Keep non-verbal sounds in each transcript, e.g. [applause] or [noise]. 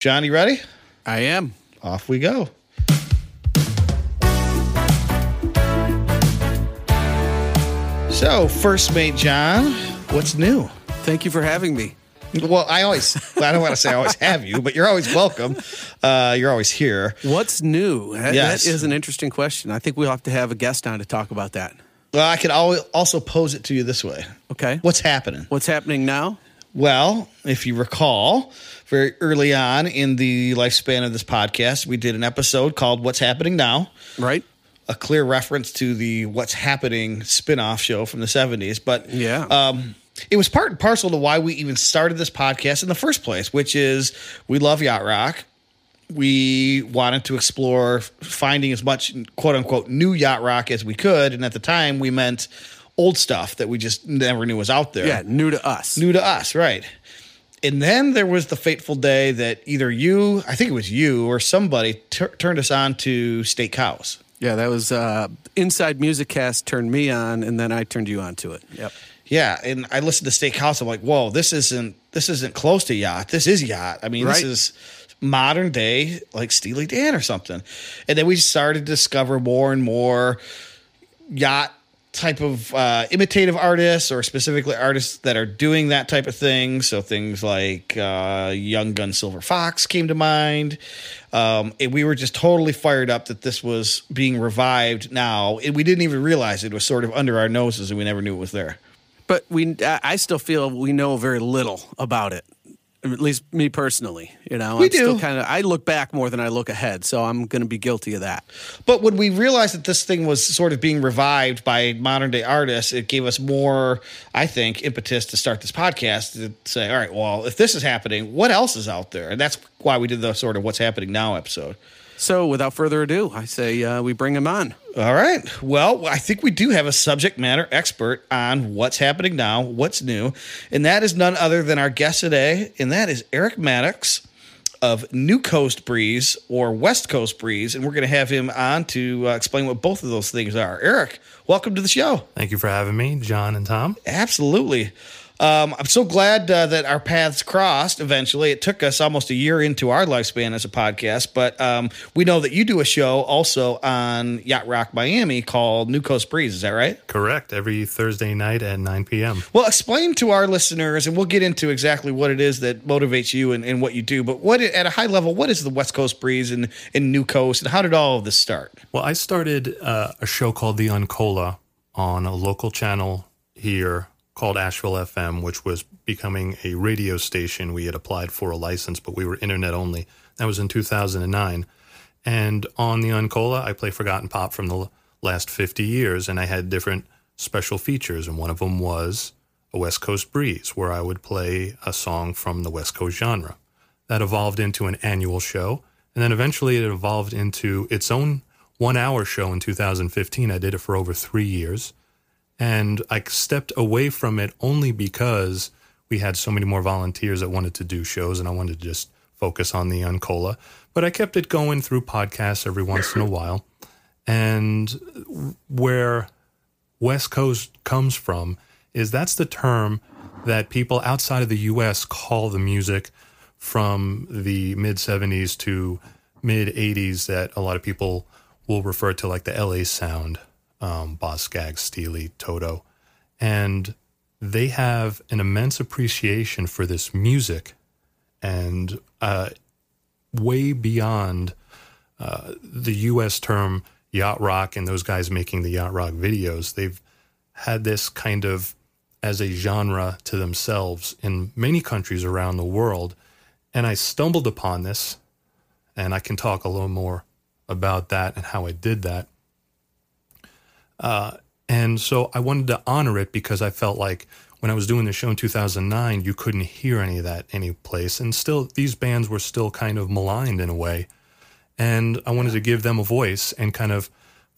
John, you ready? I am. Off we go. So, first mate John, what's new? Thank you for having me. Well, I always, I don't want to say I always have you, but you're always welcome. Uh, you're always here. What's new? That, Yes. that is an interesting question. I think we'll have to have a guest on to talk about that. Well, I could al- also pose it to you this way Okay. What's happening? What's happening now? Well, if you recall, very early on in the lifespan of this podcast, we did an episode called What's Happening Now. Right? a clear reference to the What's Happening spin-off show from the 70s. But Yeah. um, it was part and parcel to why we even started this podcast in the first place, which is we love yacht rock. We wanted to explore finding as much quote unquote new yacht rock as we could. And at the time, we meant old stuff that we just never knew was out there Yeah, new to us. new to us, right? And then there was the fateful day that either you, I think it was you, or somebody tur turned us on to State Cows. Yeah, that was uh, Inside Music Cast turned me on, and then I turned you on to it. Yep. Yeah, and I listened to State Cows. I'm like, whoa, this isn't this isn't close to yacht. This is yacht. I mean, Right. this is modern day like Steely Dan or something. And then we started to discover more and more yacht type of uh, imitative artists or specifically artists that are doing that type of thing. So things like uh, Young Gun Silver Fox came to mind. Um, and we were just totally fired up that this was being revived now. And we didn't even realize it was sort of under our noses and we never knew it was there. But we, I I still feel we know very little about it. At least me personally, you know, We I'm still do. kind of. I look back more than I look ahead, so I'm going to be guilty of that. But when we realized that this thing was sort of being revived by modern day artists, it gave us more, I think, impetus to start this podcast to say, all right, well, if this is happening, what else is out there? And that's why we did the sort of what's happening now episode. So, without further ado, I say uh, we bring him on. All right. Well, I think we do have a subject matter expert on what's happening now, what's new. And that is none other than our guest today, and that is Eric Maddox of New Coast Breeze or West Coast Breeze. And we're going to have him on to uh, explain what both of those things are. Eric, welcome to the show. Thank you for having me, John and Tom. Absolutely. Um, I'm so glad uh, that our paths crossed eventually. It took us almost a year into our lifespan as a podcast, but um, we know that you do a show also on Yacht Rock Miami called New Coast Breeze. Is that right? Correct. Every Thursday night at 9 p.m. Well, explain to our listeners, and we'll get into exactly what it is that motivates you and, and what you do. But what, at a high level, what is the West Coast Breeze and, and New Coast, and how did all of this start? Well, I started uh, a show called The Uncola on a local channel here called Asheville FM, which was becoming a radio station. We had applied for a license, but we were internet only. That was in 2009. And on The Uncola, I play Forgotten Pop from the last 50 years, and I had different special features. And one of them was a West Coast Breeze, where I would play a song from the West Coast genre. That evolved into an annual show. And then eventually it evolved into its own one hour show in 2015. I did it for over three years. And I stepped away from it only because we had so many more volunteers that wanted to do shows and I wanted to just focus on the Uncola. But I kept it going through podcasts every once in a while. And where West Coast comes from is that's the term that people outside of the US call the music from the mid 70s to mid 80s that a lot of people will refer to like the LA sound, um, Steely, Toto. And they have an immense appreciation for this music and uh, way beyond uh, the U.S. term yacht rock and those guys making the yacht rock videos. They've had this kind of as a genre to themselves in many countries around the world. And I stumbled upon this, and I can talk a little more about that and how I did that. Uh, and so I wanted to honor it because I felt like when I was doing the show in 2009, you couldn't hear any of that any place. And still, these bands were still kind of maligned in a way. And I wanted to give them a voice and kind of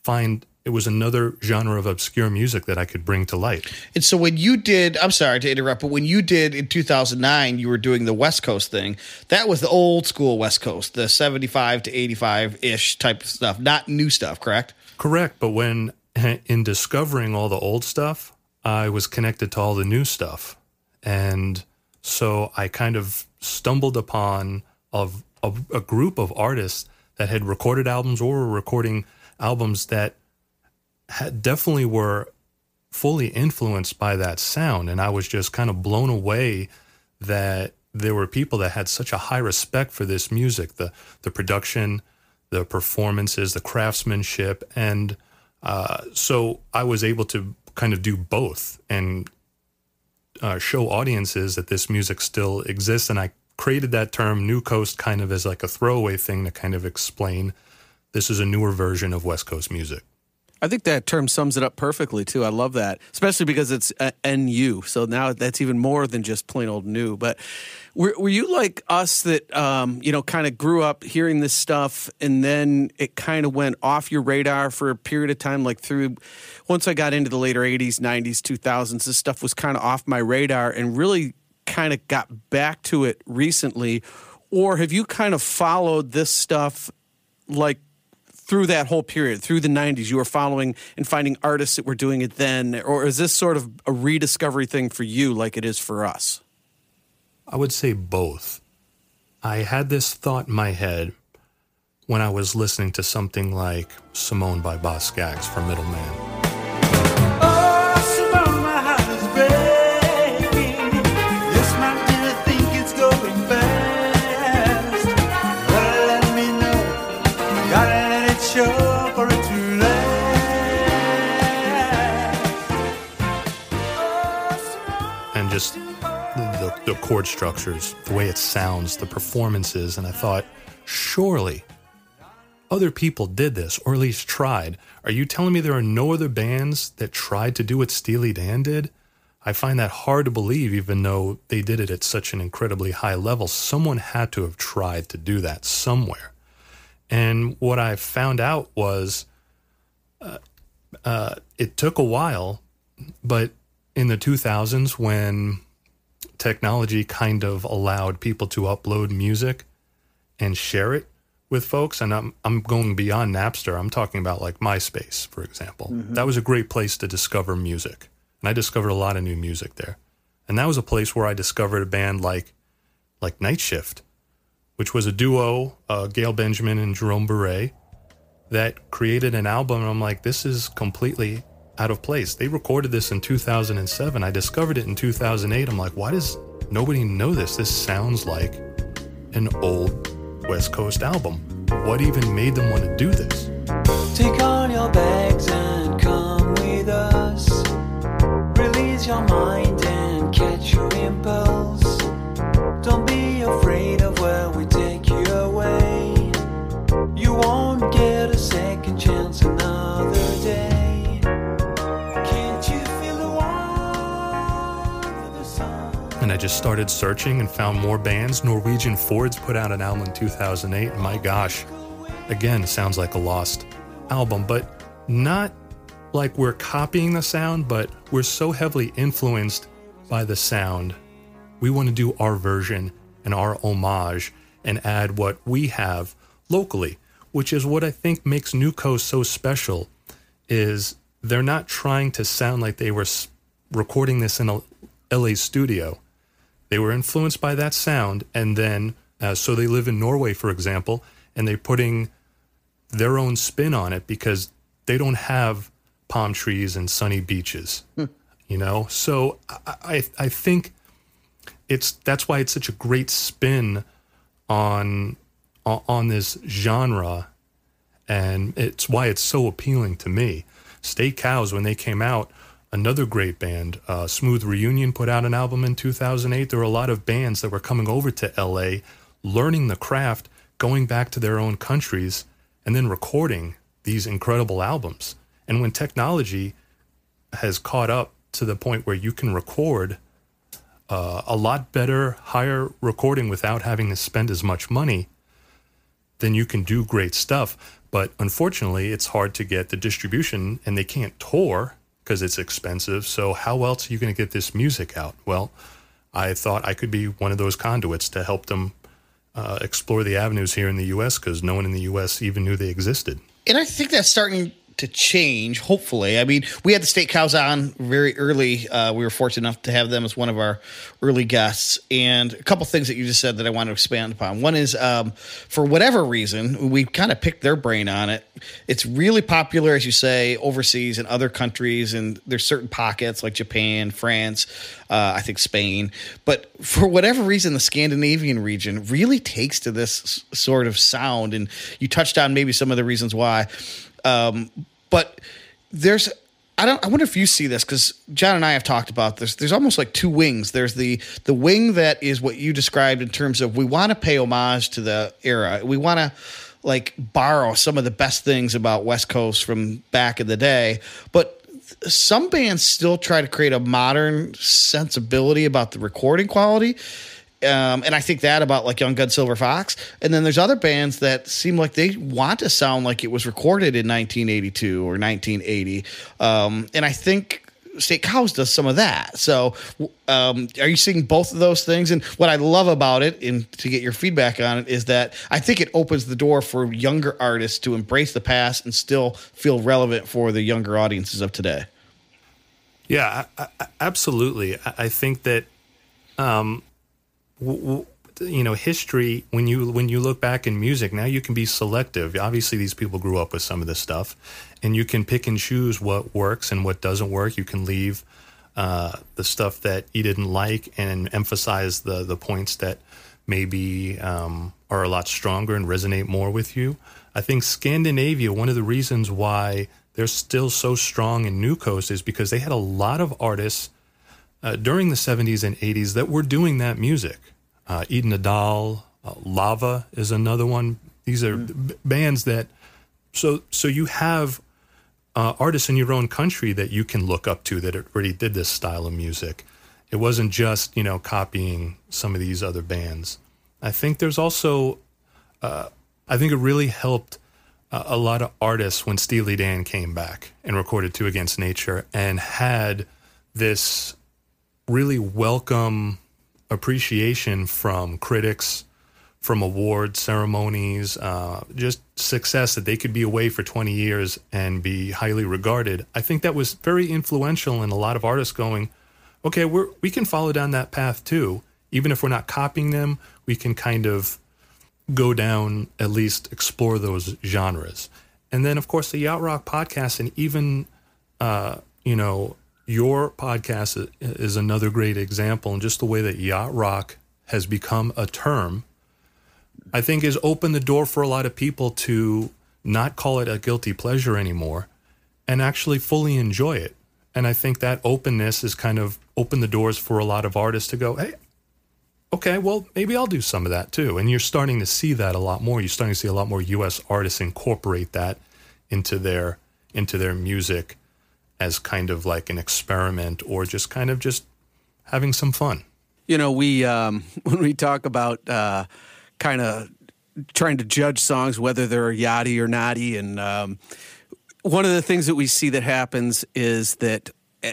find it was another genre of obscure music that I could bring to light. And so when you did, I'm sorry to interrupt, but when you did in 2009, you were doing the West Coast thing. That was the old school West Coast, the 75 to 85 ish type of stuff, not new stuff, correct? Correct. But when [laughs] in discovering all the old stuff, I was connected to all the new stuff. And so I kind of stumbled upon of a, a group of artists that had recorded albums or were recording albums that had definitely were fully influenced by that sound. And I was just kind of blown away that there were people that had such a high respect for this music, the the production, the performances, the craftsmanship, and uh, so I was able to kind of do both and uh, show audiences that this music still exists. And I created that term "New Coast" kind of as like a throwaway thing to kind of explain this is a newer version of West Coast music. I think that term sums it up perfectly too. I love that, especially because it's uh, NU. So now that's even more than just plain old new. But were, were you like us that um, you know kind of grew up hearing this stuff and then it kind of went off your radar for a period of time? Like through once I got into the later '80s, '90s, 2000s, this stuff was kind of off my radar and really kind of got back to it recently. Or have you kind of followed this stuff like through that whole period, through the 90s, you were following and finding artists that were doing it then? Or is this sort of a rediscovery thing for you like it is for us? I would say both. I had this thought in my head when I was listening to something like Simone by Boz Scaggs for Middleman. The, chord structures, the way it sounds, the performances, and I thought, surely other people did this, or at least tried. Are you telling me there are no other bands that tried to do what Steely Dan did? I find that hard to believe, even though they did it at such an incredibly high level. Someone had to have tried to do that somewhere. And what I found out was uh, uh, it took a while, but in the 2000s when technology kind of allowed people to upload music and share it with folks and I'm I'm going beyond Napster. I'm talking about like MySpace, for example. Mm-hmm. That was a great place to discover music. And I discovered a lot of new music there. And that was a place where I discovered a band like like Night Shift, which was a duo, uh, Gail Benjamin and Jerome Beret, that created an album. And I'm like, this is completely out of place. They recorded this in 2007. I discovered it in 2008. I'm like, why does nobody know this? This sounds like an old West Coast album. What even made them want to do this? Take on your bags and come with us. Release your mind and catch your impulse. Don't be afraid of where we take you away. You won't get a second chance just started searching and found more bands. Norwegian Fords put out an album in 2008. My gosh, again, sounds like a lost album, but not like we're copying the sound, but we're so heavily influenced by the sound. We want to do our version and our homage and add what we have locally, which is what I think makes Coast so special is they're not trying to sound like they were recording this in a LA studio. They were influenced by that sound, and then uh, so they live in Norway, for example, and they're putting their own spin on it because they don't have palm trees and sunny beaches, hmm. you know. So I, I I think it's that's why it's such a great spin on on this genre, and it's why it's so appealing to me. State Cows, when they came out, another great band, uh, Smooth Reunion, put out an album in 2008. There were a lot of bands that were coming over to LA, learning the craft, going back to their own countries, and then recording these incredible albums. And when technology has caught up to the point where you can record uh, a lot better, higher recording without having to spend as much money, then you can do great stuff. But unfortunately, it's hard to get the distribution, and they can't tour because it's expensive. So, how else are you going to get this music out? Well, I thought I could be one of those conduits to help them uh, explore the avenues here in the U.S. because no one in the U.S. even knew they existed. And I think that's starting to change. Hopefully, I mean, we had the State Cows on very early. Uh, we were fortunate enough to have them as one of our early guests, and a couple things that you just said that I want to expand upon. One is, um, for whatever reason, we kind of picked their brain on it. It's really popular, as you say, overseas in other countries, and there's certain pockets like Japan, France, uh, I think Spain. But for whatever reason, the Scandinavian region really takes to this sort of sound, and you touched on maybe some of the reasons why. Um, but there's I don't I wonder if you see this because John and I have talked about this. There's almost like two wings. There's the the wing that is what you described in terms of we want to pay homage to the era. We want to like borrow some of the best things about West Coast from back in the day, but some bands still try to create a modern sensibility about the recording quality. Um, and I think that about like Young Gun Silver Fox. And then there's other bands that seem like they want to sound like it was recorded in 1982 or 1980. Um, and I think State Cows does some of that. So, um, are you seeing both of those things? And what I love about it, and to get your feedback on it, is that I think it opens the door for younger artists to embrace the past and still feel relevant for the younger audiences of today. Yeah, I, I, absolutely. I, I think that um, you know history when you when you look back in music now you can be selective. Obviously these people grew up with some of this stuff and you can pick and choose what works and what doesn't work. You can leave uh, the stuff that you didn't like and emphasize the the points that maybe um, are a lot stronger and resonate more with you. I think scandinavia one of the reasons why they're still so strong in new coast is because they had a lot of artists uh, during the 70s and 80s that were doing that music. Uh, Eden Adal, uh, Lava is another one. These are mm. b- bands that, so so you have uh, artists in your own country that you can look up to that already did this style of music. It wasn't just you know copying some of these other bands. I think there's also, uh, I think it really helped a lot of artists when Steely Dan came back and recorded Two Against Nature and had this really welcome appreciation from critics, from award ceremonies, uh, just success that they could be away for 20 years and be highly regarded. I think that was very influential in a lot of artists going, okay, we're, we can follow down that path too. Even if we're not copying them, we can kind of go down, at least explore those genres. And then, of course, the Yacht Rock podcast and even, uh, you know, your podcast is another great example, and just the way that yacht rock has become a term, I think has opened the door for a lot of people to not call it a guilty pleasure anymore and actually fully enjoy it. And I think that openness has kind of opened the doors for a lot of artists to go, hey, okay, well, maybe I'll do some of that too. And you're starting to see that a lot more. You're starting to see a lot more US artists incorporate that into their into their music as kind of like an experiment or just kind of just having some fun. You know, we um, [laughs] when we talk about uh, kind of trying to judge songs whether they're yachty or naughty, and um, one of the things that we see that happens is that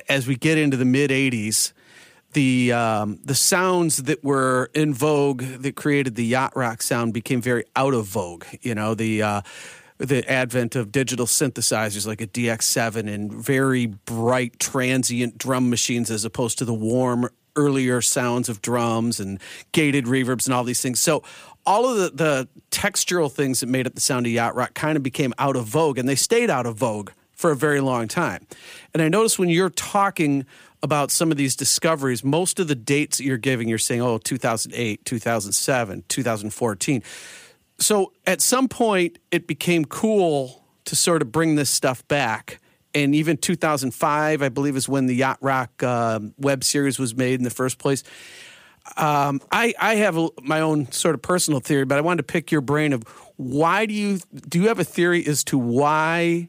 as we get into the mid '80s, the um, the sounds that were in vogue that created the yacht rock sound became very out of vogue. You know, the uh, the advent of digital synthesizers like a DX7 and very bright transient drum machines as opposed to the warm earlier sounds of drums and gated reverbs and all these things. So all of the, the textural things that made up the sound of yacht rock kind of became out of vogue and they stayed out of vogue for a very long time. And I notice when you're talking about some of these discoveries, most of the dates that you're giving, you're saying, oh, 2008, 2007, 2014 so at some point, it became cool to sort of bring this stuff back. And even 2005, I believe, is when the Yacht Rock uh, web series was made in the first place. Um, I, I have a, my own sort of personal theory, but I wanted to pick your brain of why do you do you have a theory as to why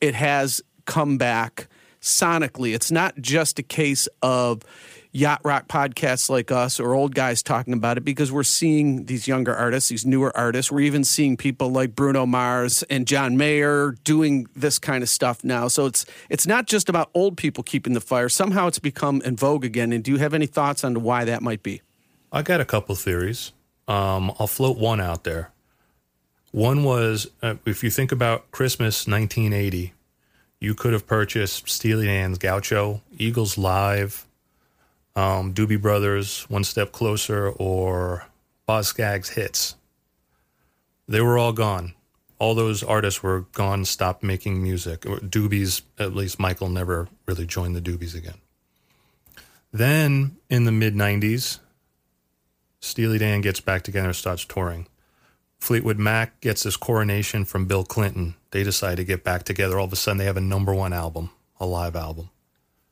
it has come back sonically? It's not just a case of yacht rock podcasts like us or old guys talking about it because we're seeing these younger artists, these newer artists. We're even seeing people like Bruno Mars and John Mayer doing this kind of stuff now. So it's it's not just about old people keeping the fire. Somehow it's become in vogue again. And do you have any thoughts on why that might be? I got a couple theories. Um, I'll float one out there. One was uh, if you think about Christmas 1980 you could have purchased Steely Dan's Gaucho, Eagles Live, um, Doobie Brothers, One Step Closer, or Boz Scaggs hits. They were all gone. All those artists were gone, stopped making music. Doobies, at least Michael never really joined the Doobies again. Then in the mid 90s, Steely Dan gets back together and starts touring. Fleetwood Mac gets his coronation from Bill Clinton. They decide to get back together. All of a sudden, they have a number one album, a live album.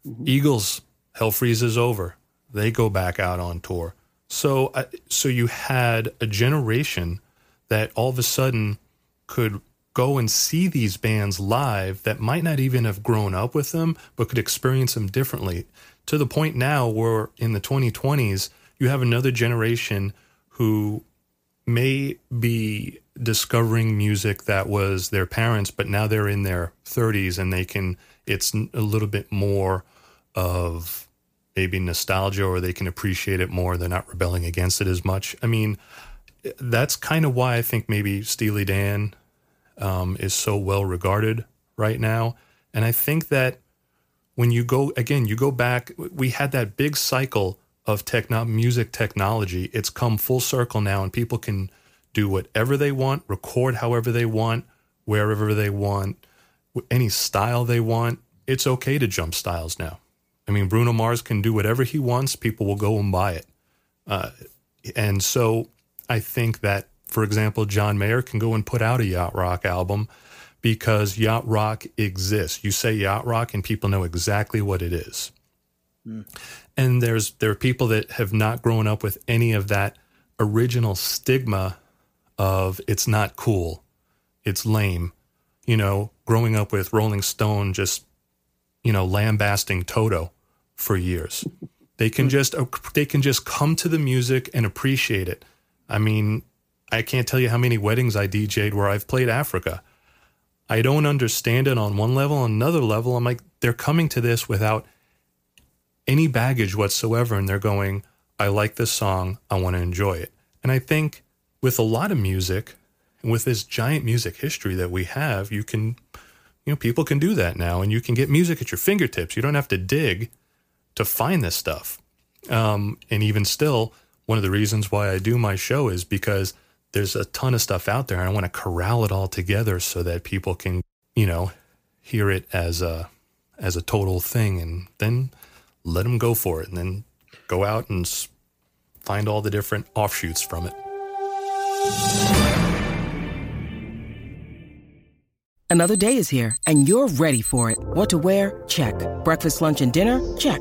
Mm-hmm. Eagles, Hell Freezes Over. They go back out on tour. So, uh, so you had a generation that all of a sudden could go and see these bands live that might not even have grown up with them, but could experience them differently. To the point now where in the 2020s, you have another generation who may be discovering music that was their parents, but now they're in their 30s and they can, it's a little bit more of maybe nostalgia or they can appreciate it more. They're not rebelling against it as much. I mean, that's kind of why I think maybe Steely Dan um, is so well regarded right now. And I think that when you go, again, you go back, we had that big cycle of techno- music technology. It's come full circle now, and people can do whatever they want, record however they want, wherever they want, any style they want. It's okay to jump styles now. I mean, Bruno Mars can do whatever he wants. People will go and buy it. Uh, and so I think that, for example, John Mayer can go and put out a yacht rock album because yacht rock exists. You say yacht rock, and people know exactly what it is. Mm. And there's there are people that have not grown up with any of that original stigma of it's not cool, it's lame. You know, growing up with Rolling Stone just you know lambasting Toto for years. They can hmm. just they can just come to the music and appreciate it. I mean, I can't tell you how many weddings I DJ'd where I've played Africa. I don't understand it on one level. On another level, I'm like, they're coming to this without any baggage whatsoever. And they're going, I like this song. I want to enjoy it. And I think with a lot of music, and with this giant music history that we have, you can, you know, people can do that now and you can get music at your fingertips. You don't have to dig to find this stuff. Um, and even still, one of the reasons why I do my show is because there's a ton of stuff out there and I want to corral it all together so that people can, you know, hear it as a as a total thing and then let them go for it and then go out and find all the different offshoots from it. Another day is here and you're ready for it. What to wear? Check. Breakfast, lunch and dinner? Check.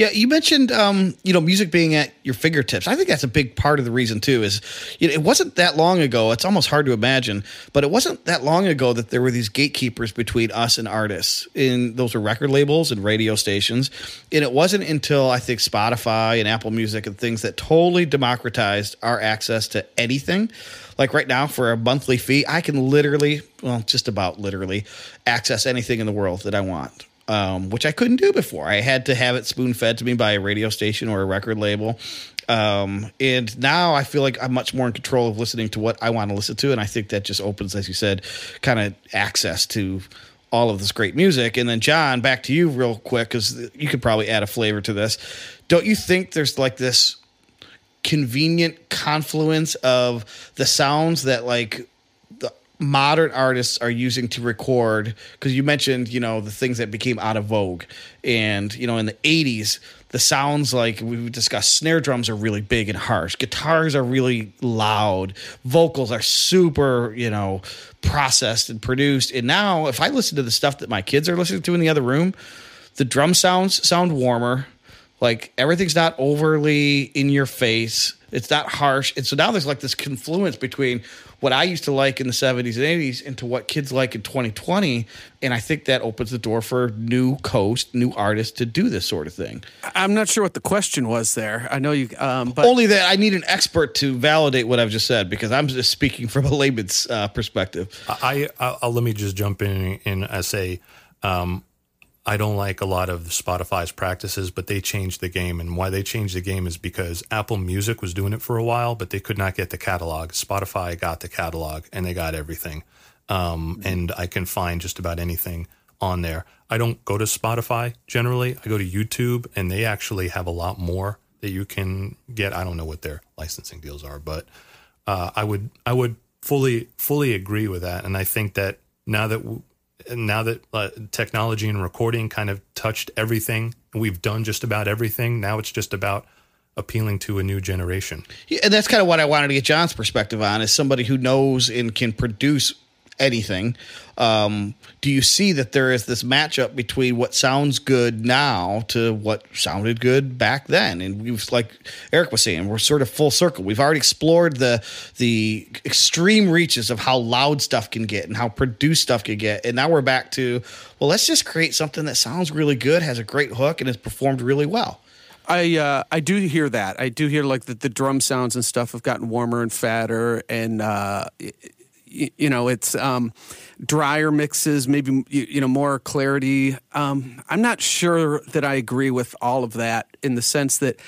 Yeah, you mentioned um, you know music being at your fingertips. I think that's a big part of the reason too. Is you know, it wasn't that long ago. It's almost hard to imagine, but it wasn't that long ago that there were these gatekeepers between us and artists. And those were record labels and radio stations. And it wasn't until I think Spotify and Apple Music and things that totally democratized our access to anything. Like right now, for a monthly fee, I can literally, well, just about literally, access anything in the world that I want um, which I couldn't do before. I had to have it spoon fed to me by a radio station or a record label. Um, and now I feel like I'm much more in control of listening to what I want to listen to. And I think that just opens, as you said, kind of access to all of this great music. And then, John, back to you real quick, because you could probably add a flavor to this. Don't you think there's like this convenient confluence of the sounds that like modern artists are using to record because you mentioned you know the things that became out of vogue. And you know in the 80s the sounds like we discussed snare drums are really big and harsh. Guitars are really loud. Vocals are super you know processed and produced. And now if i listen to the stuff that my kids are listening to in the other room the drum sounds sound warmer Like everything's not overly in your face. It's not harsh. And so now there's like this confluence between what I used to like in the 70s and 80s into what kids like in 2020. And I think that opens the door for new coast, new artists to do this sort of thing. I'm not sure what the question was there. I know you, um, but Only that I need an expert to validate what I've just said because I'm just speaking from a layman's uh, perspective. I, I I'll, let me just jump in and uh, say um, I don't like a lot of Spotify's practices, but they changed the game. And why they changed the game is because Apple Music was doing it for a while, but they could not get the catalog. Spotify got the catalog and they got everything. Um, and I can find just about anything on there. I don't go to Spotify generally. I go to YouTube, and they actually have a lot more that you can get. I don't know what their licensing deals are, but uh, I would I would fully fully agree with that. And I think that now that now that uh, technology and recording kind of touched everything, we've done just about everything, now it's just about appealing to a new generation. Yeah, and that's kind of what I wanted to get John's perspective on as somebody who knows and can produce anything. Um, do you see that there is this matchup between what sounds good now to what sounded good back then? And we've, like Eric was saying, we're sort of full circle. We've already explored the the extreme reaches of how loud stuff can get and how produced stuff can get, and now we're back to well, let's just create something that sounds really good, has a great hook, and is performed really well. I uh, I do hear that. I do hear like the, the drum sounds and stuff have gotten warmer and fatter, and uh, you, know it's um, drier mixes, maybe you, know more clarity. Um, I'm not sure that I agree with all of that in the sense that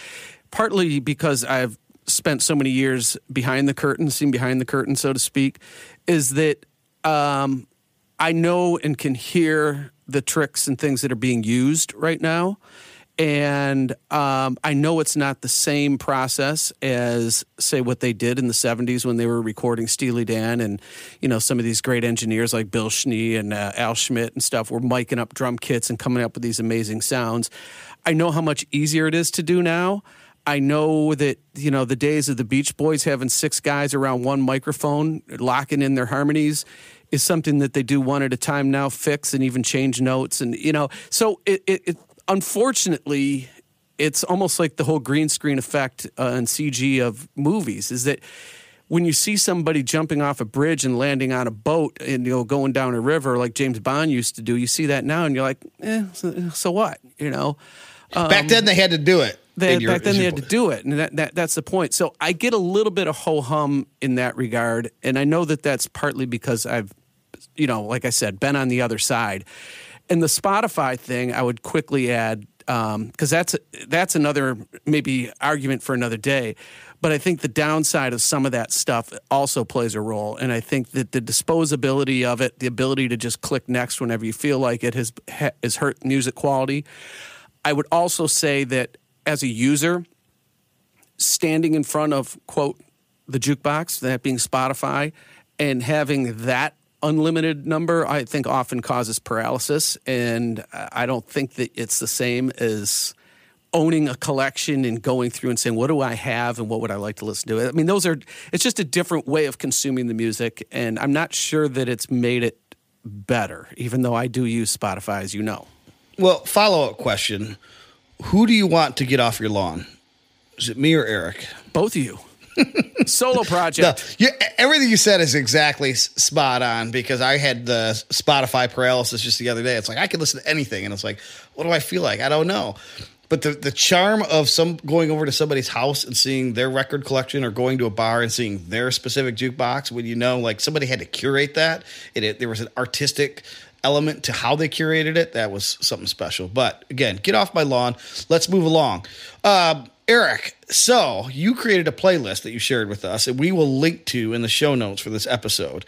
partly because I've spent so many years behind the curtain, seen behind the curtain, so to speak, is that um, I know and can hear the tricks and things that are being used right now and um, I know it's not the same process as, say, what they did in the '70s when they were recording Steely Dan, and you know some of these great engineers like Bill Schnee and uh, Al Schmitt and stuff were miking up drum kits and coming up with these amazing sounds. I know how much easier it is to do now. I know that you know the days of the Beach Boys having six guys around one microphone locking in their harmonies is something that they do one at a time now, fix and even change notes, and you know, so it, it, unfortunately, it's almost like the whole green screen effect uh, and CG of movies is that when you see somebody jumping off a bridge and landing on a boat and you know going down a river like James Bond used to do, you see that now and you're like, eh, so, so what? You know. Um, back then they had to do it. They, your, back then they had to do it, and that, that that's the point. So I get a little bit of ho hum in that regard, and I know that that's partly because I've, you know, like I said, been on the other side. And the Spotify thing, I would quickly add because um, that's that's another maybe argument for another day. But I think the downside of some of that stuff also plays a role, and I think that the disposability of it, the ability to just click next whenever you feel like it, has has hurt music quality. I would also say that as a user, standing in front of quote the jukebox, that being Spotify, and having that unlimited number, I think often causes paralysis. And I don't think that it's the same as owning a collection and going through and saying, what do I have and what would I like to listen to? I mean, those are, it's just a different way of consuming the music. And I'm not sure that it's made it better, even though I do use Spotify, as you know. Well, follow up question Who do you want to get off your lawn? Is it me or Eric? Both of you. [laughs] Solo project. No, you, everything you said is exactly spot on because I had the Spotify paralysis just the other day. It's like I could listen to anything, and it's like, what do I feel like? I don't know. But the, the charm of some going over to somebody's house and seeing their record collection or going to a bar and seeing their specific jukebox when you know like somebody had to curate that it, it there was an artistic element to how they curated it that was something special but again get off my lawn let's move along uh, Eric, so you created a playlist that you shared with us, and we will link to in the show notes for this episode.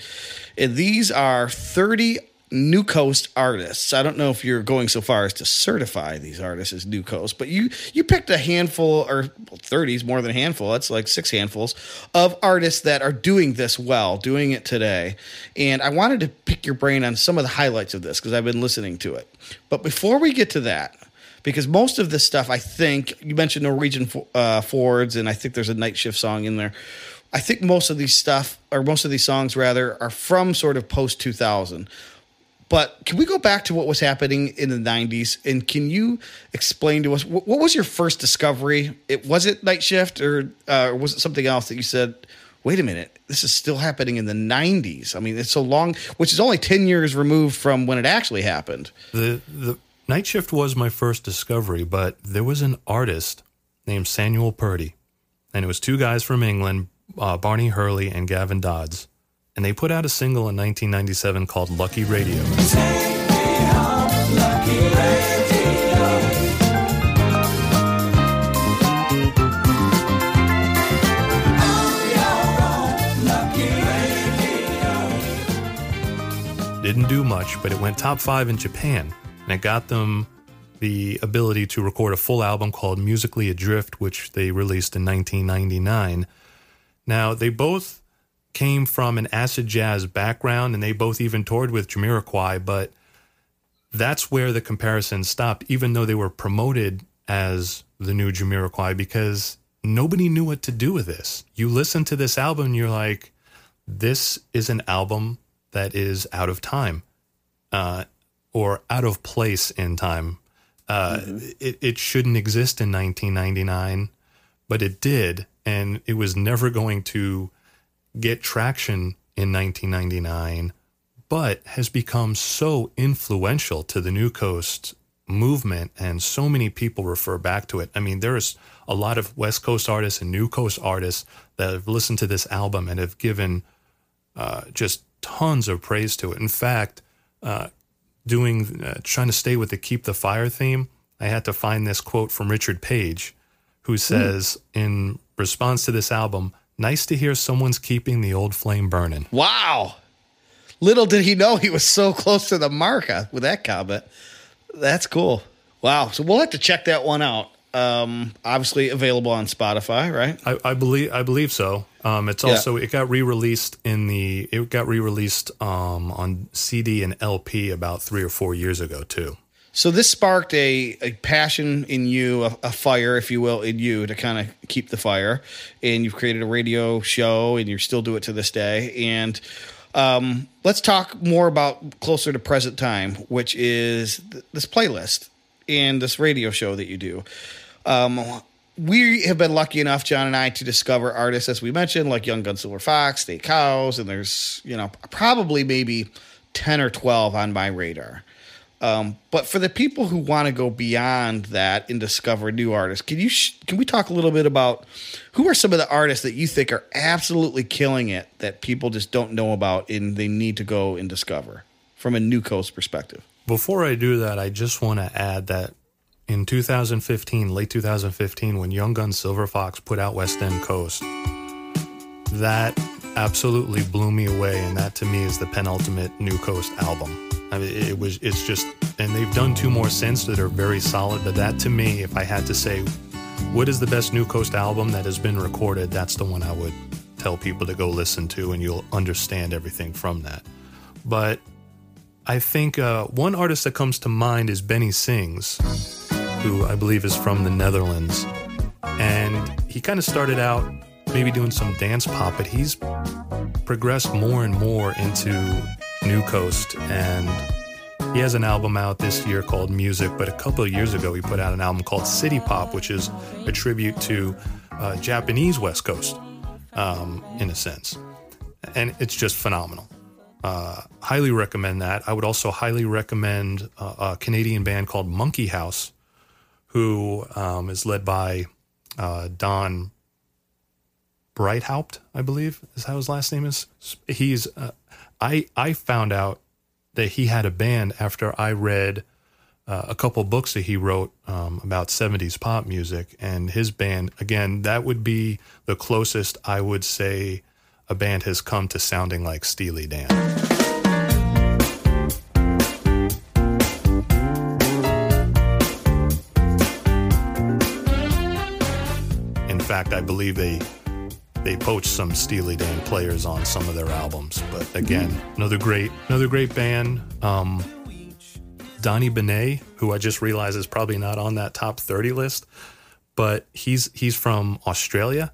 And these are 30 New Coast artists. I don't know if you're going so far as to certify these artists as New Coast, but you you picked a handful or 30s more than a handful. That's like six handfuls of artists that are doing this well, doing it today. And I wanted to pick your brain on some of the highlights of this because I've been listening to it. But before we get to that, because most of this stuff, I think you mentioned Norwegian uh, Fords, and I think there's a night shift song in there. I think most of these stuff, or most of these songs rather, are from sort of post 2000. But can we go back to what was happening in the '90s? And can you explain to us what, what was your first discovery? It was it Night Shift, or, uh, or was it something else that you said? Wait a minute, this is still happening in the '90s. I mean, it's so long, which is only ten years removed from when it actually happened. The the Night Shift was my first discovery, but there was an artist named Samuel Purdey, and it was two guys from England, uh, Barney Hurley and Gavin Dodds, and they put out a single in 1997 called "Lucky Radio." Didn't do much, but it went top five in Japan, and it got them the ability to record a full album called Musically Adrift, which they released in 1999. Now, they both came from an acid jazz background, and they both even toured with Jamiroquai, but that's where the comparison stopped, even though they were promoted as the new Jamiroquai, because nobody knew what to do with this. You listen to this album, and you're like, this is an album that is out of time uh, or out of place in time. Uh, it, it shouldn't exist in 1999, but it did. And it was never going to get traction in 1999, but has become so influential to the New Coast movement. And so many people refer back to it. I mean, there's a lot of West Coast artists and New Coast artists that have listened to this album and have given uh, just tons of praise to it. In fact, uh, doing uh, trying to stay with the "Keep the Fire" theme, I had to find this quote from Richard Page, who says in response to this album, "Nice to hear someone's keeping the old flame burning." Wow. Little did he know he was so close to the mark uh, with that comment. That's cool. Wow. So we'll have to check that one out. Um, obviously available on Spotify, right? I, I believe I believe so. Um, it's Yeah. also it got re-released in the it got re-released um, on CD and LP about three or four years ago too. So this sparked a, a passion in you, a, a fire, if you will, in you to kind of keep the fire. And you've created a radio show, and you still do it to this day. And um, let's talk more about closer to present time, which is th- this playlist and this radio show that you do. Um, we have been lucky enough, John and I, to discover artists, as we mentioned, like Young Gun Silver Fox, State Cows, and there's, you know, probably maybe 10 or 12 on my radar. Um, but for the people who want to go beyond that and discover new artists, can you sh- can we talk a little bit about who are some of the artists that you think are absolutely killing it that people just don't know about and they need to go and discover from a new coast perspective? Before I do that, I just want to add that in 2015, late 2015, when Young Gun Silver Fox put out West End Coast, that absolutely blew me away, and that to me is the penultimate New Coast album. I mean, it was it's just, and they've done two more since that are very solid. But that to me, if I had to say, what is the best New Coast album that has been recorded, that's the one I would tell people to go listen to, and you'll understand everything from that. But I think uh, one artist that comes to mind is Benny Sings, who I believe is from the Netherlands. And he kind of started out maybe doing some dance pop, but he's progressed more and more into New Coast. And he has an album out this year called Music, but a couple of years ago he put out an album called City Pop, which is a tribute to uh, Japanese West Coast, um, in a sense. And it's just phenomenal uh, highly recommend that. I would also highly recommend uh, a Canadian band called Monkey House, who um, is led by uh, Don Breithaupt, I believe is how his last name is. He's uh, I I found out that he had a band after I read uh, a couple books that he wrote um, about 70s pop music, and his band again that would be the closest I would say a band has come to sounding like Steely Dan. Fact, I believe they they poached some Steely Dan players on some of their albums. But again, another great another great band. Um, Donny Benét, who I just realized is probably not on that top 30 list, but he's he's from Australia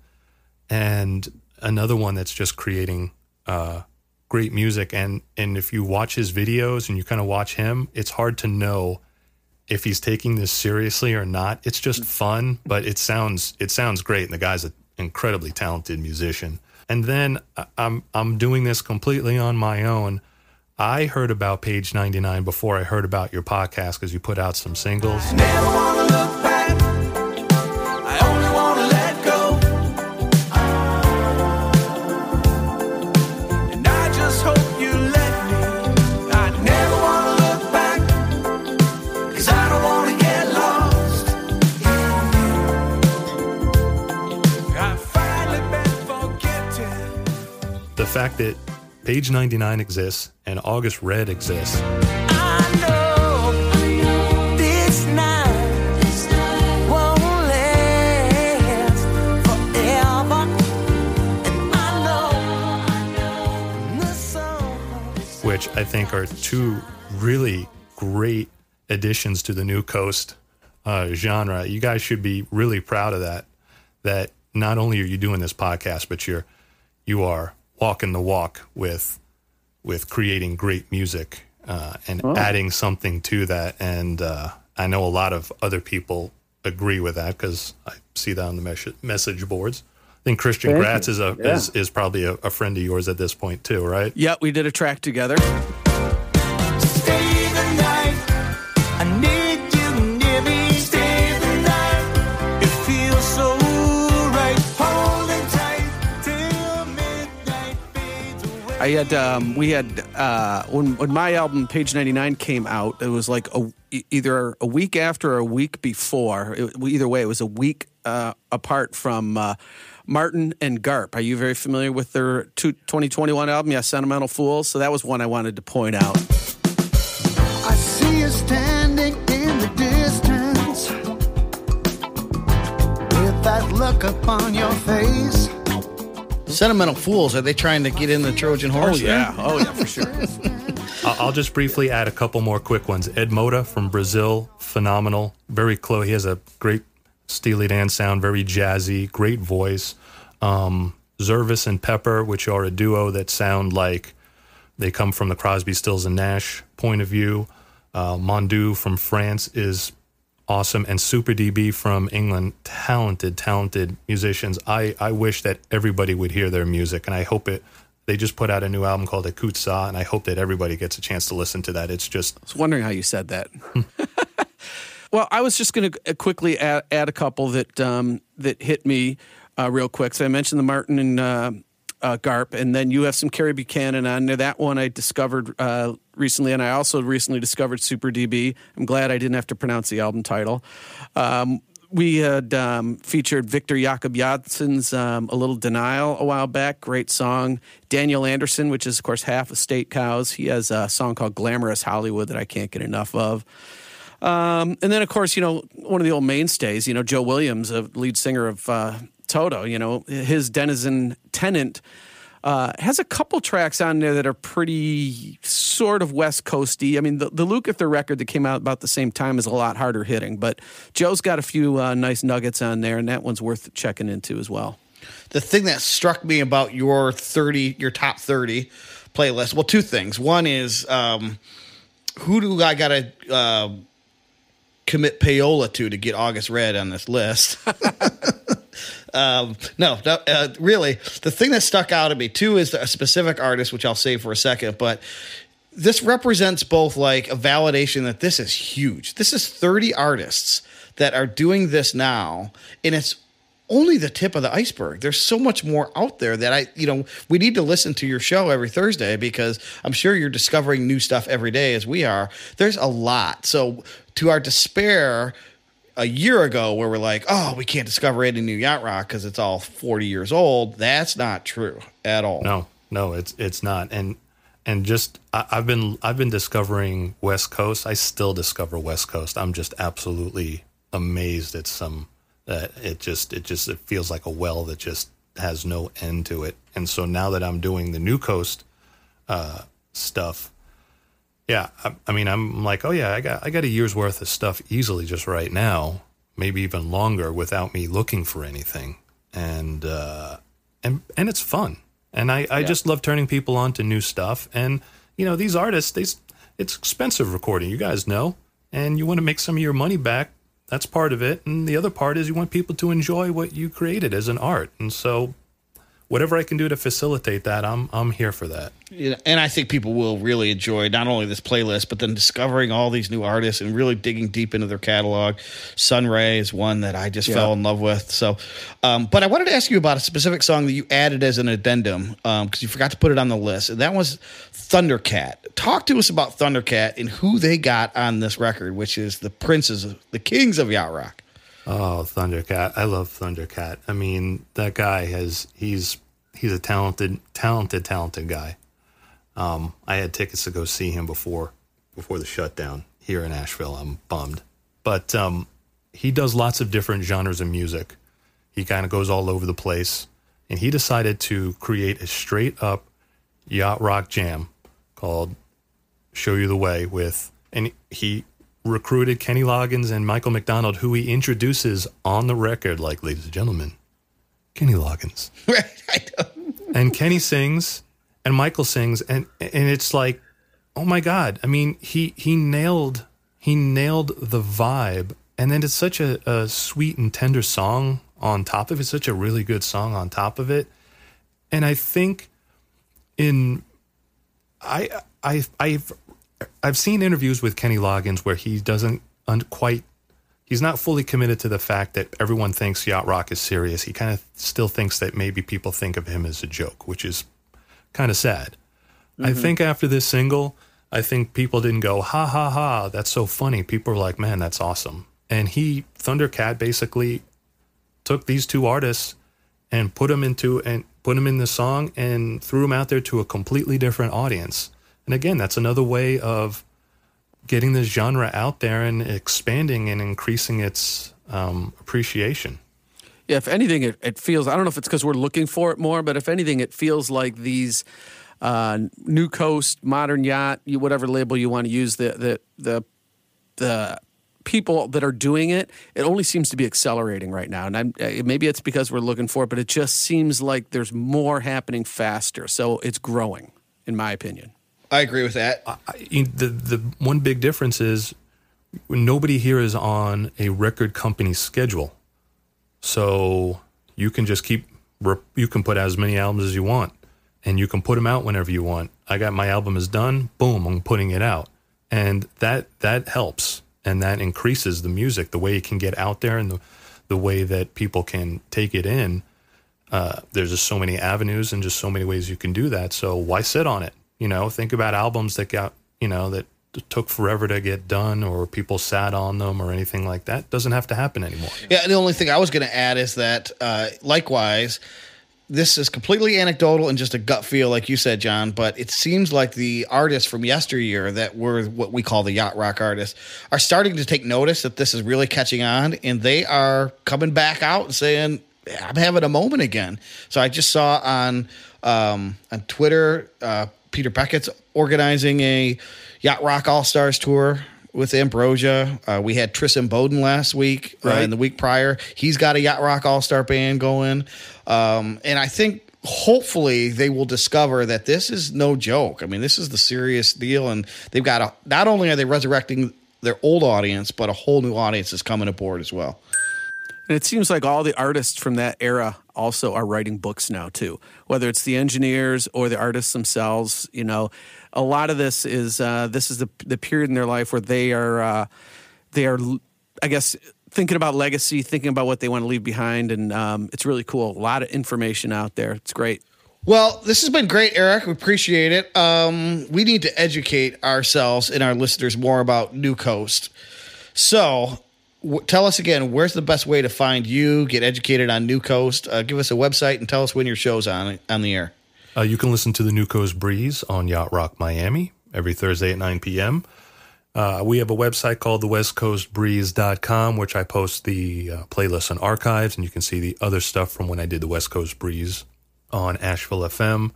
and another one that's just creating uh, great music and and if you watch his videos and you kind of watch him, it's hard to know if he's taking this seriously or not. It's just fun, but it sounds it sounds great and the guy's an incredibly talented musician. And then I'm I'm doing this completely on my own. I heard about Page 99 before I heard about your podcast because you put out some singles. Fact that Page 99 exists and August Red exists I know this night won't last forever. And I know the song. which I think are two really great additions to the New Coast uh, genre. You guys should be really proud of that. That not only are you doing this podcast, but you're you are walking the walk with with creating great music uh, and adding something to that. And uh, I know a lot of other people agree with that because I see that on the mes- message boards. I think Christian Thank Gratz you. is a Yeah. is, is probably a, a friend of yours at this point too, right? Yeah, we did a track together. Had um, we had uh, when when my album Page ninety nine came out. It was like a, either a week after or a week before. It, either way, it was a week uh, apart from uh, Martin and Garp. Are you very familiar with their two, 2021 album? Yeah, Sentimental Fools. So that was one I wanted to point out. I see you standing in the distance with that look upon your face. Sentimental Fools, are they trying to get in the Trojan Oh horse? yeah, oh yeah, for sure. [laughs] I'll I'll just briefly add a couple more quick ones. Ed Motta from Brazil, phenomenal, very close. He has a great Steely Dan sound, very jazzy, great voice. Um, Zervas and Pepper, which are a duo that sound like they come from the Crosby, Stills, and Nash point of view. Uh, Mondu from France is awesome, and Super DB from England, talented, talented musicians. I, I wish that everybody would hear their music, and I hope it. They just put out a new album called Akutsa, and I hope that everybody gets a chance to listen to that. It's just I was wondering how you said that. [laughs] well, I was just going to quickly add, add a couple that um, that hit me uh, real quick. So I mentioned the Martin and uh, uh, Garp, and then you have some Carrie Buchanan on there. That one I discovered uh, recently, and I also recently discovered Super DB. I'm glad I didn't have to pronounce the album title. Um, we had um, featured Victor Jakob Janssen's um, A Little Denial a while back. Great song. Daniel Anderson, which is, of course, half of State Cows. He has a song called Glamorous Hollywood that I can't get enough of. Um, and then, of course, you know, one of the old mainstays, you know, Joe Williams, a lead singer of uh, Toto, you know, his Denizen Tenant uh, has a couple tracks on there that are pretty sort of West Coasty. I mean, the, the Lukather record that came out about the same time is a lot harder hitting, but Joe's got a few uh, nice nuggets on there, and that one's worth checking into as well. the thing that struck me about your 30 your top 30 playlist well two things one is um who do i gotta uh, commit payola to to get august red on this list [laughs] um no, no uh, really the thing that stuck out at me too is a specific artist which i'll save for a second but this represents both like a validation that this is huge. This is 30 artists that are doing this now, and it's only the tip of the iceberg. There's so much more out there that I, you know, we need to listen to your show every Thursday because I'm sure you're discovering new stuff every day as we are. There's a lot. So, to our despair, a year ago, where we're like, oh, we can't discover any new yacht rock because it's all 40 years old, that's not true at all. no, no, it's it's not. And and just I, I've been I've been discovering West Coast. I still discover West Coast. I'm just absolutely amazed at some that it just it just it feels like a well that just has no end to it. And so now that I'm doing the New Coast uh, stuff, yeah, I, I mean I'm like, oh yeah, I got I got a year's worth of stuff easily just right now, maybe even longer without me looking for anything, and uh, and and it's fun. And I, I just love turning people on to new stuff. And you know, these artists, they, it's expensive recording. You guys know, and you want to make some of your money back. That's part of it. And the other part is you want people to enjoy what you created as an art. And so, whatever I can do to facilitate that, I'm I'm here for that. Yeah, and I think people will really enjoy not only this playlist, but then discovering all these new artists and really digging deep into their catalog. Sunray is one that I just fell in love with. So, um, but I wanted to ask you about a specific song that you added as an addendum because you forgot to put it on the list, and that was Thundercat. Talk to us about Thundercat and who they got on this record, which is the princes, the kings of yacht rock. Oh, Thundercat! I love Thundercat. I mean, that guy has he's he's a talented, talented, talented guy. Um, I had tickets to go see him before before the shutdown here in Asheville. I'm bummed, but um, he does lots of different genres of music. He kind of goes all over the place, and he decided to create a straight up yacht rock jam called "Show You the Way" with, and he recruited Kenny Loggins and Michael McDonald, who he introduces on the record, like, ladies and gentlemen, Kenny Loggins. [laughs] Right? I know. And Kenny sings and Michael sings and and it's like, oh my God. I mean, he he nailed he nailed the vibe. And then it's such a, a sweet and tender song on top of it, It's such a really good song on top of it. And I think in I I I've I've seen interviews with Kenny Loggins where he doesn't un- quite he's not fully committed to the fact that everyone thinks yacht rock is serious. He kind of still thinks that maybe people think of him as a joke, which is kind of sad. I mm-hmm. think after this single, I think people didn't go ha ha ha, that's so funny. People were like, man, that's awesome. And he Thundercat basically took these two artists and put them into and put them in the song and threw them out there to a completely different audience. And again, that's another way of getting this genre out there and expanding and increasing its um, appreciation. Yeah, if anything, it, it feels. I don't know if it's because we're looking for it more, but if anything, it feels like these uh, New Coast, Modern Yacht, whatever label you want to use, the the the the people that are doing it, it only seems to be accelerating right now. And I'm, uh, maybe it's because we're looking for it, but it just seems like there's more happening faster. So it's growing, in my opinion. I agree with that. I, the the one big difference is nobody here is on a record company schedule, so you can just keep you can put as many albums as you want, and you can put them out whenever you want. I got my album is done, boom, I'm putting it out, and that that helps and that increases the music, the way it can get out there, and the the way that people can take it in. Uh, there's just so many avenues and just so many ways you can do that. So why sit on it? You know, think about albums that got, you know, that took forever to get done or people sat on them or anything like that. Doesn't have to happen anymore. Yeah, the only thing I was going to add is that uh, likewise, this is completely anecdotal and just a gut feel, like you said, John. But it seems like the artists from yesteryear that were what we call the yacht rock artists are starting to take notice that this is really catching on, and they are coming back out and saying, "I'm having a moment again." So I just saw on um, on Twitter, uh, Peter Beckett's organizing a yacht rock all stars tour with Ambrosia. Uh, we had Tristan Bowden last week uh, and the week prior. He's got a yacht rock all star band going, um, and I think hopefully they will discover that this is no joke. I mean, this is the serious deal, and they've got a. Not only are they resurrecting their old audience, but a whole new audience is coming aboard as well. And it seems like all the artists from that era also are writing books now too. Whether it's the engineers or the artists themselves, you know, a lot of this is uh, this is the the period in their life where they are uh, they are, I guess, thinking about legacy, thinking about what they want to leave behind, and um, it's really cool. A lot of information out there. It's great. Well, this has been great, Eric. We appreciate it. Um, we need to educate ourselves and our listeners more about New Coast. So, w- tell us again, where's the best way to find you, get educated on New Coast? Uh, give us a website and tell us when your show's on on the air. Uh, you can listen to the New Coast Breeze on Yacht Rock Miami every Thursday at 9 p.m. Uh, we have a website called the westcoastbreeze.com, which I post the uh, playlist and archives, and you can see the other stuff from when I did the West Coast Breeze on Asheville FM.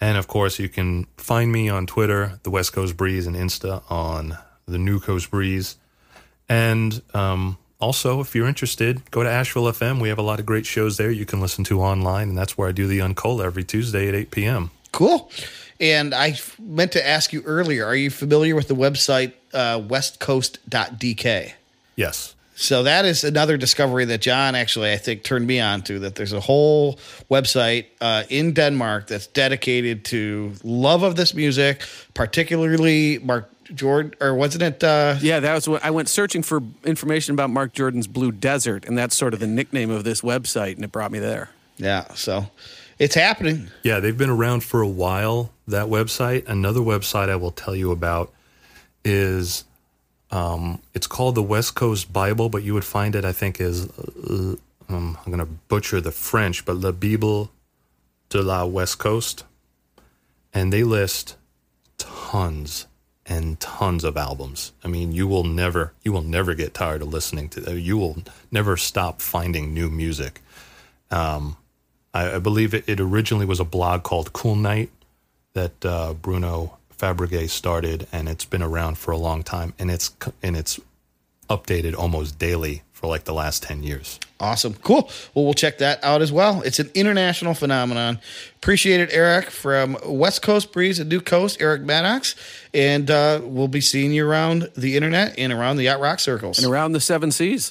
And of course, you can find me on Twitter, the West Coast Breeze, and Insta on the New Coast Breeze. And um, also, if you're interested, go to Asheville FM. We have a lot of great shows there you can listen to online, and that's where I do the Uncola every Tuesday at 8 p.m. Cool. And I meant to ask you earlier are you familiar with the website uh, westcoast.dk? Yes. So that is another discovery that John actually, I think, turned me on to. That there's a whole website uh, in Denmark that's dedicated to love of this music, particularly Marc Jordan, or wasn't it? Uh, Yeah, that was what I went searching for information about Marc Jordan's Blue Desert, and that's sort of the nickname of this website, and it brought me there. yeah. So it's happening. Yeah, they've been around for a while, that website. Another website I will tell you about is um, it's called the West Coast Bible, but you would find it, I think, is uh, um, I'm going to butcher the French, but La Bible de la West Coast. And they list tons and tons of albums. I mean, you will never you will never get tired of listening to you will never stop finding new music. Um, I, I believe it, it originally was a blog called Cool Night that uh, Bruno Fabregas started, and it's been around for a long time, and it's and it's updated almost daily for like the last ten years. Awesome. Cool. Well, we'll check that out as well. It's an international phenomenon. Appreciate it, Eric, from West Coast Breeze and New Coast, Eric Maddox. And uh, we'll be seeing you around the internet and around the Yacht Rock circles. And around the seven seas.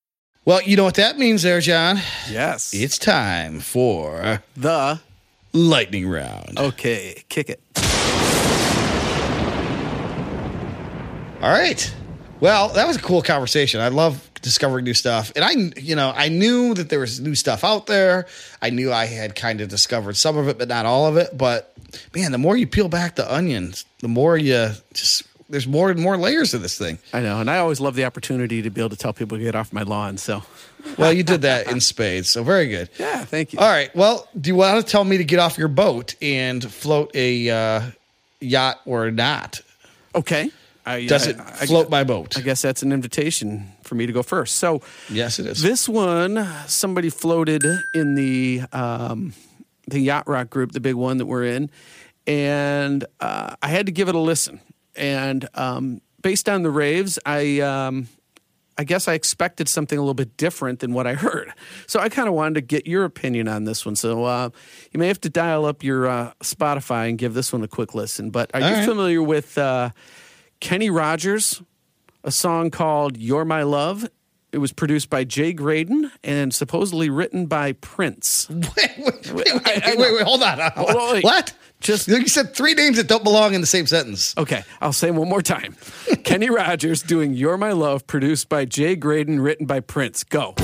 Well, you know what that means there, John? Yes. It's time for the lightning round. okay. Kick it. All right. Well, that was a cool conversation. I love discovering new stuff. And I, you know, I knew that there was new stuff out there. I knew I had kind of discovered some of it, but not all of it. But man, the more you peel back the onions, the more you just, there's more and more layers to this thing. I know, and I always love the opportunity to be able to tell people to get off my lawn. So, Well, you did that in spades. So very good. [laughs] yeah, thank you. All right. Well, do you want to tell me to get off your boat and float a uh, yacht or not? Okay. I, Does it I- float my boat? I guess that's an invitation for me to go first. So, Yes, it is. This one, somebody floated in the um, the yacht rock group, the big one that we're in, and uh, I had to give it a listen. And um, based on the raves, I um, I guess I expected something a little bit different than what I heard. So I kind of wanted to get your opinion on this one. So uh, you may have to dial up your uh, Spotify and give this one a quick listen. But are All you right. familiar with uh, Kenny Rogers? a song called You're My Love. It was produced by Jay Graydon and supposedly written by Prince. [laughs] wait, wait, wait, wait, wait, wait, hold on. Hold on, wait. What? Just- you said three names that don't belong in the same sentence. Okay, I'll say one more time. Kenny Rogers doing You're My Love, produced by Jay Graydon, written by Prince. Go.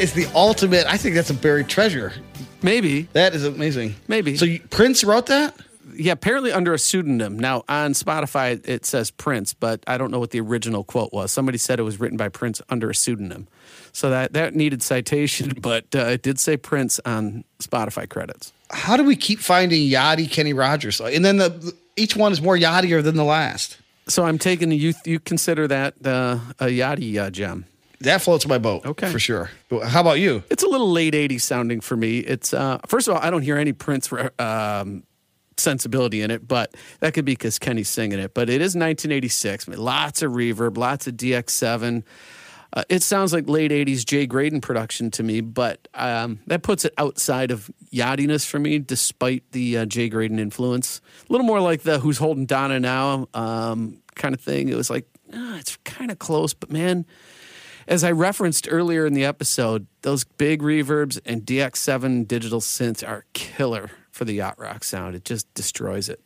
Is the ultimate. I think that's a buried treasure. Maybe. That is amazing. Maybe. So you, Prince wrote that? Yeah, apparently under a pseudonym. Now, on Spotify, it says Prince, but I don't know what the original quote was. Somebody said it was written by Prince under a pseudonym. So that, that needed citation, [laughs] but uh, it did say Prince on Spotify credits. How do we keep finding yachty Kenny Rogers? And then the each one is more yachtier than the last. So I'm taking you. You consider that uh, a Yachty uh, gem? That floats my boat. Okay. For sure. How about you? It's a little late '80s sounding for me. It's uh, first of all, I don't hear any Prince um, sensibility in it, but that could be because Kenny's singing it. But it is 1986. I mean, lots of reverb, lots of DX7. Uh, it sounds like late '80s Jay Graydon production to me, but um, that puts it outside of yachtiness for me, despite the uh, Jay Graydon influence. A little more like the "Who's Holding Donna Now" um, kind of thing. It was like ah, it's kind of close, but man, as I referenced earlier in the episode, those big reverbs and DX7 digital synths are killer for the yacht rock sound. It just destroys it.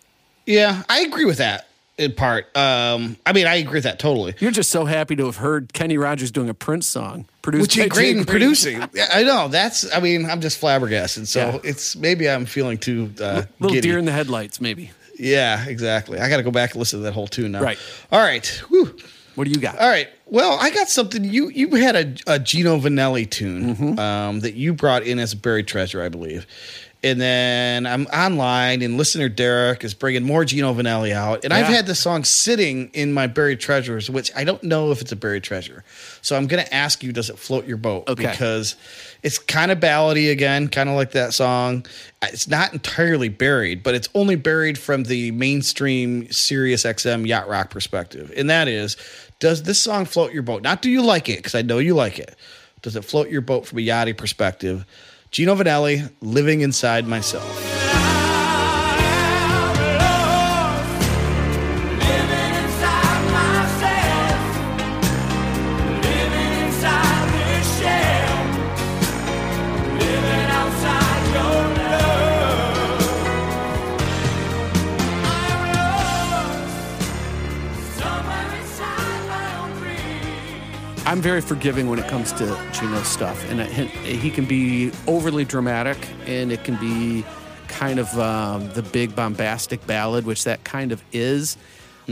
Yeah, I agree with that in part. Um, I mean, I agree with that totally. You're just so happy to have heard Kenny Rogers doing a Prince song produced Which is great in producing. Yeah, I know. That's. I mean, I'm just flabbergasted. So Yeah. it's maybe I'm feeling too uh, Little giddy. deer in the headlights, maybe. Yeah, exactly. I got to go back and listen to that whole tune now. Right. All right. Whew. What do you got? All right. Well, I got something. You you had a, a Gino Vannelli tune Mm-hmm. um, that you brought in as a buried treasure, I believe. And then I'm online, and listener Derek is bringing more Gino Vannelli out. And I've had this song sitting in my buried treasures, which I don't know if it's a buried treasure. So I'm going to ask you, does it float your boat? Okay. Because it's kind of ballady again, kind of like that song. It's not entirely buried, but it's only buried from the mainstream Sirius XM yacht rock perspective. And that is, does this song float your boat? Not do you like it, because I know you like it. Does it float your boat from a yachty perspective? Gino Vannelli, Living Inside Myself. Very forgiving when it comes to Gino's stuff, and he can be overly dramatic, and it can be kind of um, the big bombastic ballad, which that kind of is,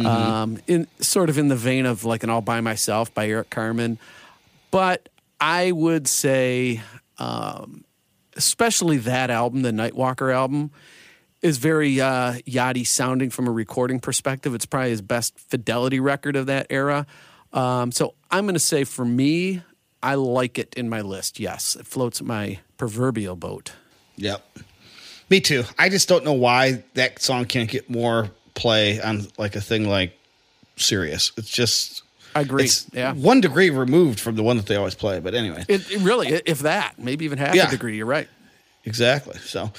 um, in sort of in the vein of like an "All by Myself" by Eric Carmen. But I would say, um, especially that album, the Nightwalker album, is very uh, yachty sounding from a recording perspective. It's probably his best fidelity record of that era. Um, so I'm going to say for me, I like it in my list. Yes, it floats my proverbial boat. Yep. Me too. I just don't know why that song can't get more play on like a thing like Sirius. It's just I agree. It's yeah. one degree removed from the one that they always play. But anyway, It, it really, if that, maybe even half Yeah. a degree. You're right. exactly. So,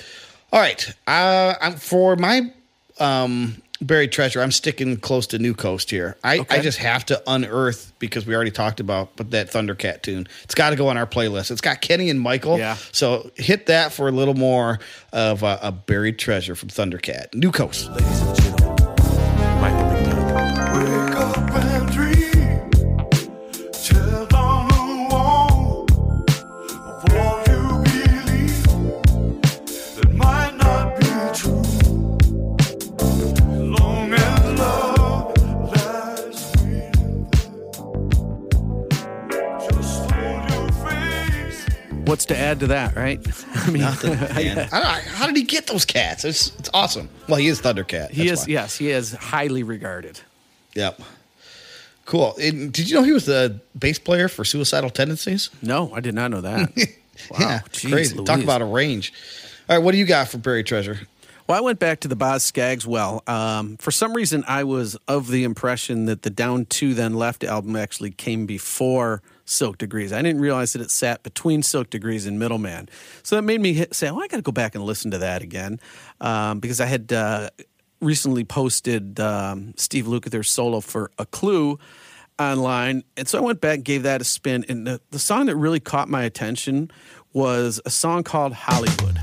all right. Uh, I'm for my um, buried treasure. I'm sticking close to New Coast here. I, Okay. I just have to unearth because we already talked about, but that Thundercat tune. It's got to go on our playlist. It's got Kenny and Michael. Yeah. So hit that for a little more of a, a buried treasure from Thundercat. New Coast. What's to add to that, right? [laughs] I mean, Nothing, [laughs] man. I don't, how did he get those cats? It's, it's awesome. Well, he is Thundercat. he is, why. yes, he is highly regarded. Yep. Cool. And did you know he was the bass player for Suicidal Tendencies? No, I did not know that. [laughs] Wow, yeah, crazy. Talk about a range. All right, what do you got for buried treasure? Well, I went back to the Boz Skaggs well. Um, for some reason, I was of the impression that the Down Two Then Left album actually came before Silk Degrees. I didn't realize that it sat between Silk Degrees and Middleman. So that made me say, oh, I got to go back and listen to that again um, because I had uh, recently posted um, Steve Lukather's solo for A Clue online. And so I went back and gave that a spin. And the, the song that really caught my attention was a song called Hollywood.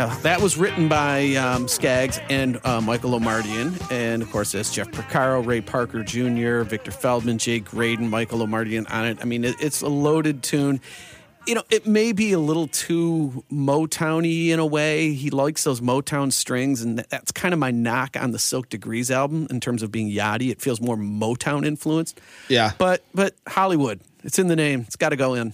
Now, that was written by um, Skaggs and uh, Michael Omartian. And of course, that's Jeff Porcaro, Ray Parker Jr., Victor Feldman, Jay Graydon, Michael Omartian on it. I mean, it, it's a loaded tune. You know, it may be a little too Motowny in a way. He likes those Motown strings, and that's kind of my knock on the Silk Degrees album in terms of being yachty. It feels more Motown influenced. Yeah. But but Hollywood, it's in the name. It's got to go in.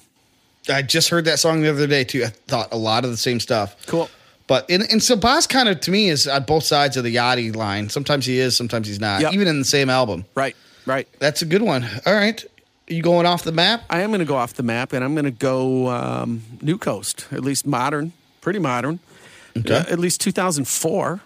I just heard that song the other day too. I thought a lot of the same stuff. Cool. But and, and so Boz kind of to me is on both sides of the Yachty line. Sometimes he is, sometimes he's not. Yep. Even in the same album. Right, right. That's a good one. All right. Are You going off the map? I am going to go off the map, and I'm going to go um, New Coast, at least modern, pretty modern. Okay. Uh, at least 2004.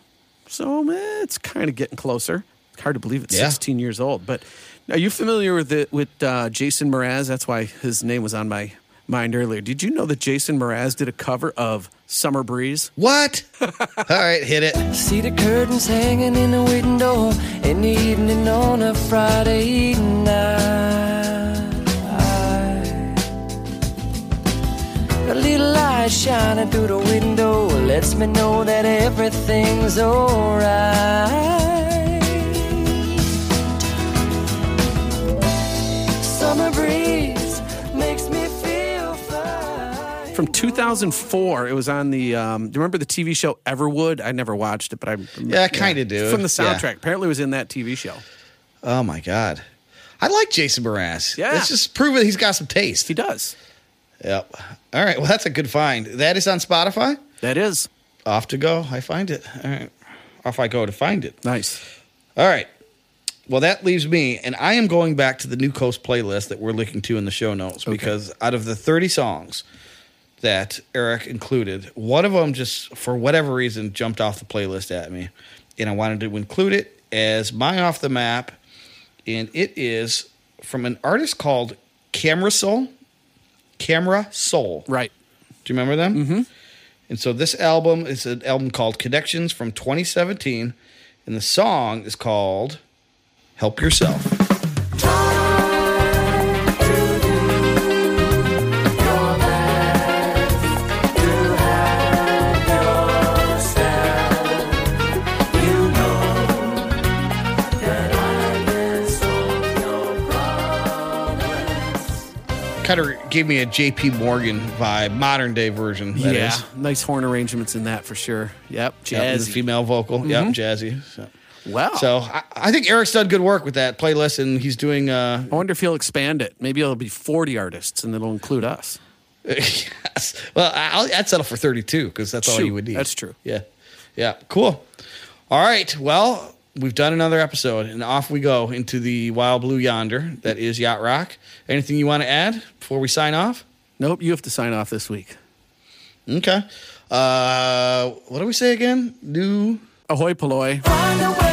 So eh, it's kind of getting closer. It's hard to believe it's Yeah. 16 years old, but Are you familiar with it with uh, Jason Mraz? That's why his name was on my mind earlier. Did you know that Jason Mraz did a cover of Summer Breeze? What? [laughs] All right, hit it. See the curtains hanging in the window in the evening on a Friday night. A little light shining through the window lets me know that everything's alright. Summer breeze From 2004, it was on the. Um, do you remember the TV show Everwood? I never watched it, but I Yeah, I kinda do. From the Yeah. soundtrack, apparently, it was in that TV show. Oh my god, I like Jason Mraz. Yeah. it's just proving he's got some taste. He does. Yep. All right. Well, that's a good find. That is on Spotify. That is Off to go. I find it. All right. Off I go to find it. nice. All right. Well, that leaves me, and I am going back to the New Coast playlist that we're linking to in the show notes because out of the 30 songs that Eric included, one of them just, for whatever reason, jumped off the playlist at me, and I wanted to include it as my off the map, and it is from an artist called Camera Soul. Camera Soul. Right. Do you remember them? Mm-hmm. And so this album is an album called Connections from 2017, and the song is called Help Yourself. Gave me a JP Morgan vibe, modern day version. yeah, is. nice horn arrangements in that for sure. Yep, Yep, the jazzy. female vocal. Yep, jazzy. So, wow. so I, I think Eric's done good work with that playlist, and he's doing. Uh, I wonder if he'll expand it. Maybe it'll be 40 artists, and it'll include us. [laughs] yes. Well, I'll, I'd settle for 32 because that's all you would need. that's true. Yeah. Yeah. Cool. All right. Well, we've done another episode, and off we go into the wild blue yonder that is Yacht Rock. Anything you want to add before we sign off? Nope, you have to sign off this week. Okay. Uh, what do we say again? New. Ahoy, polloi. Find a way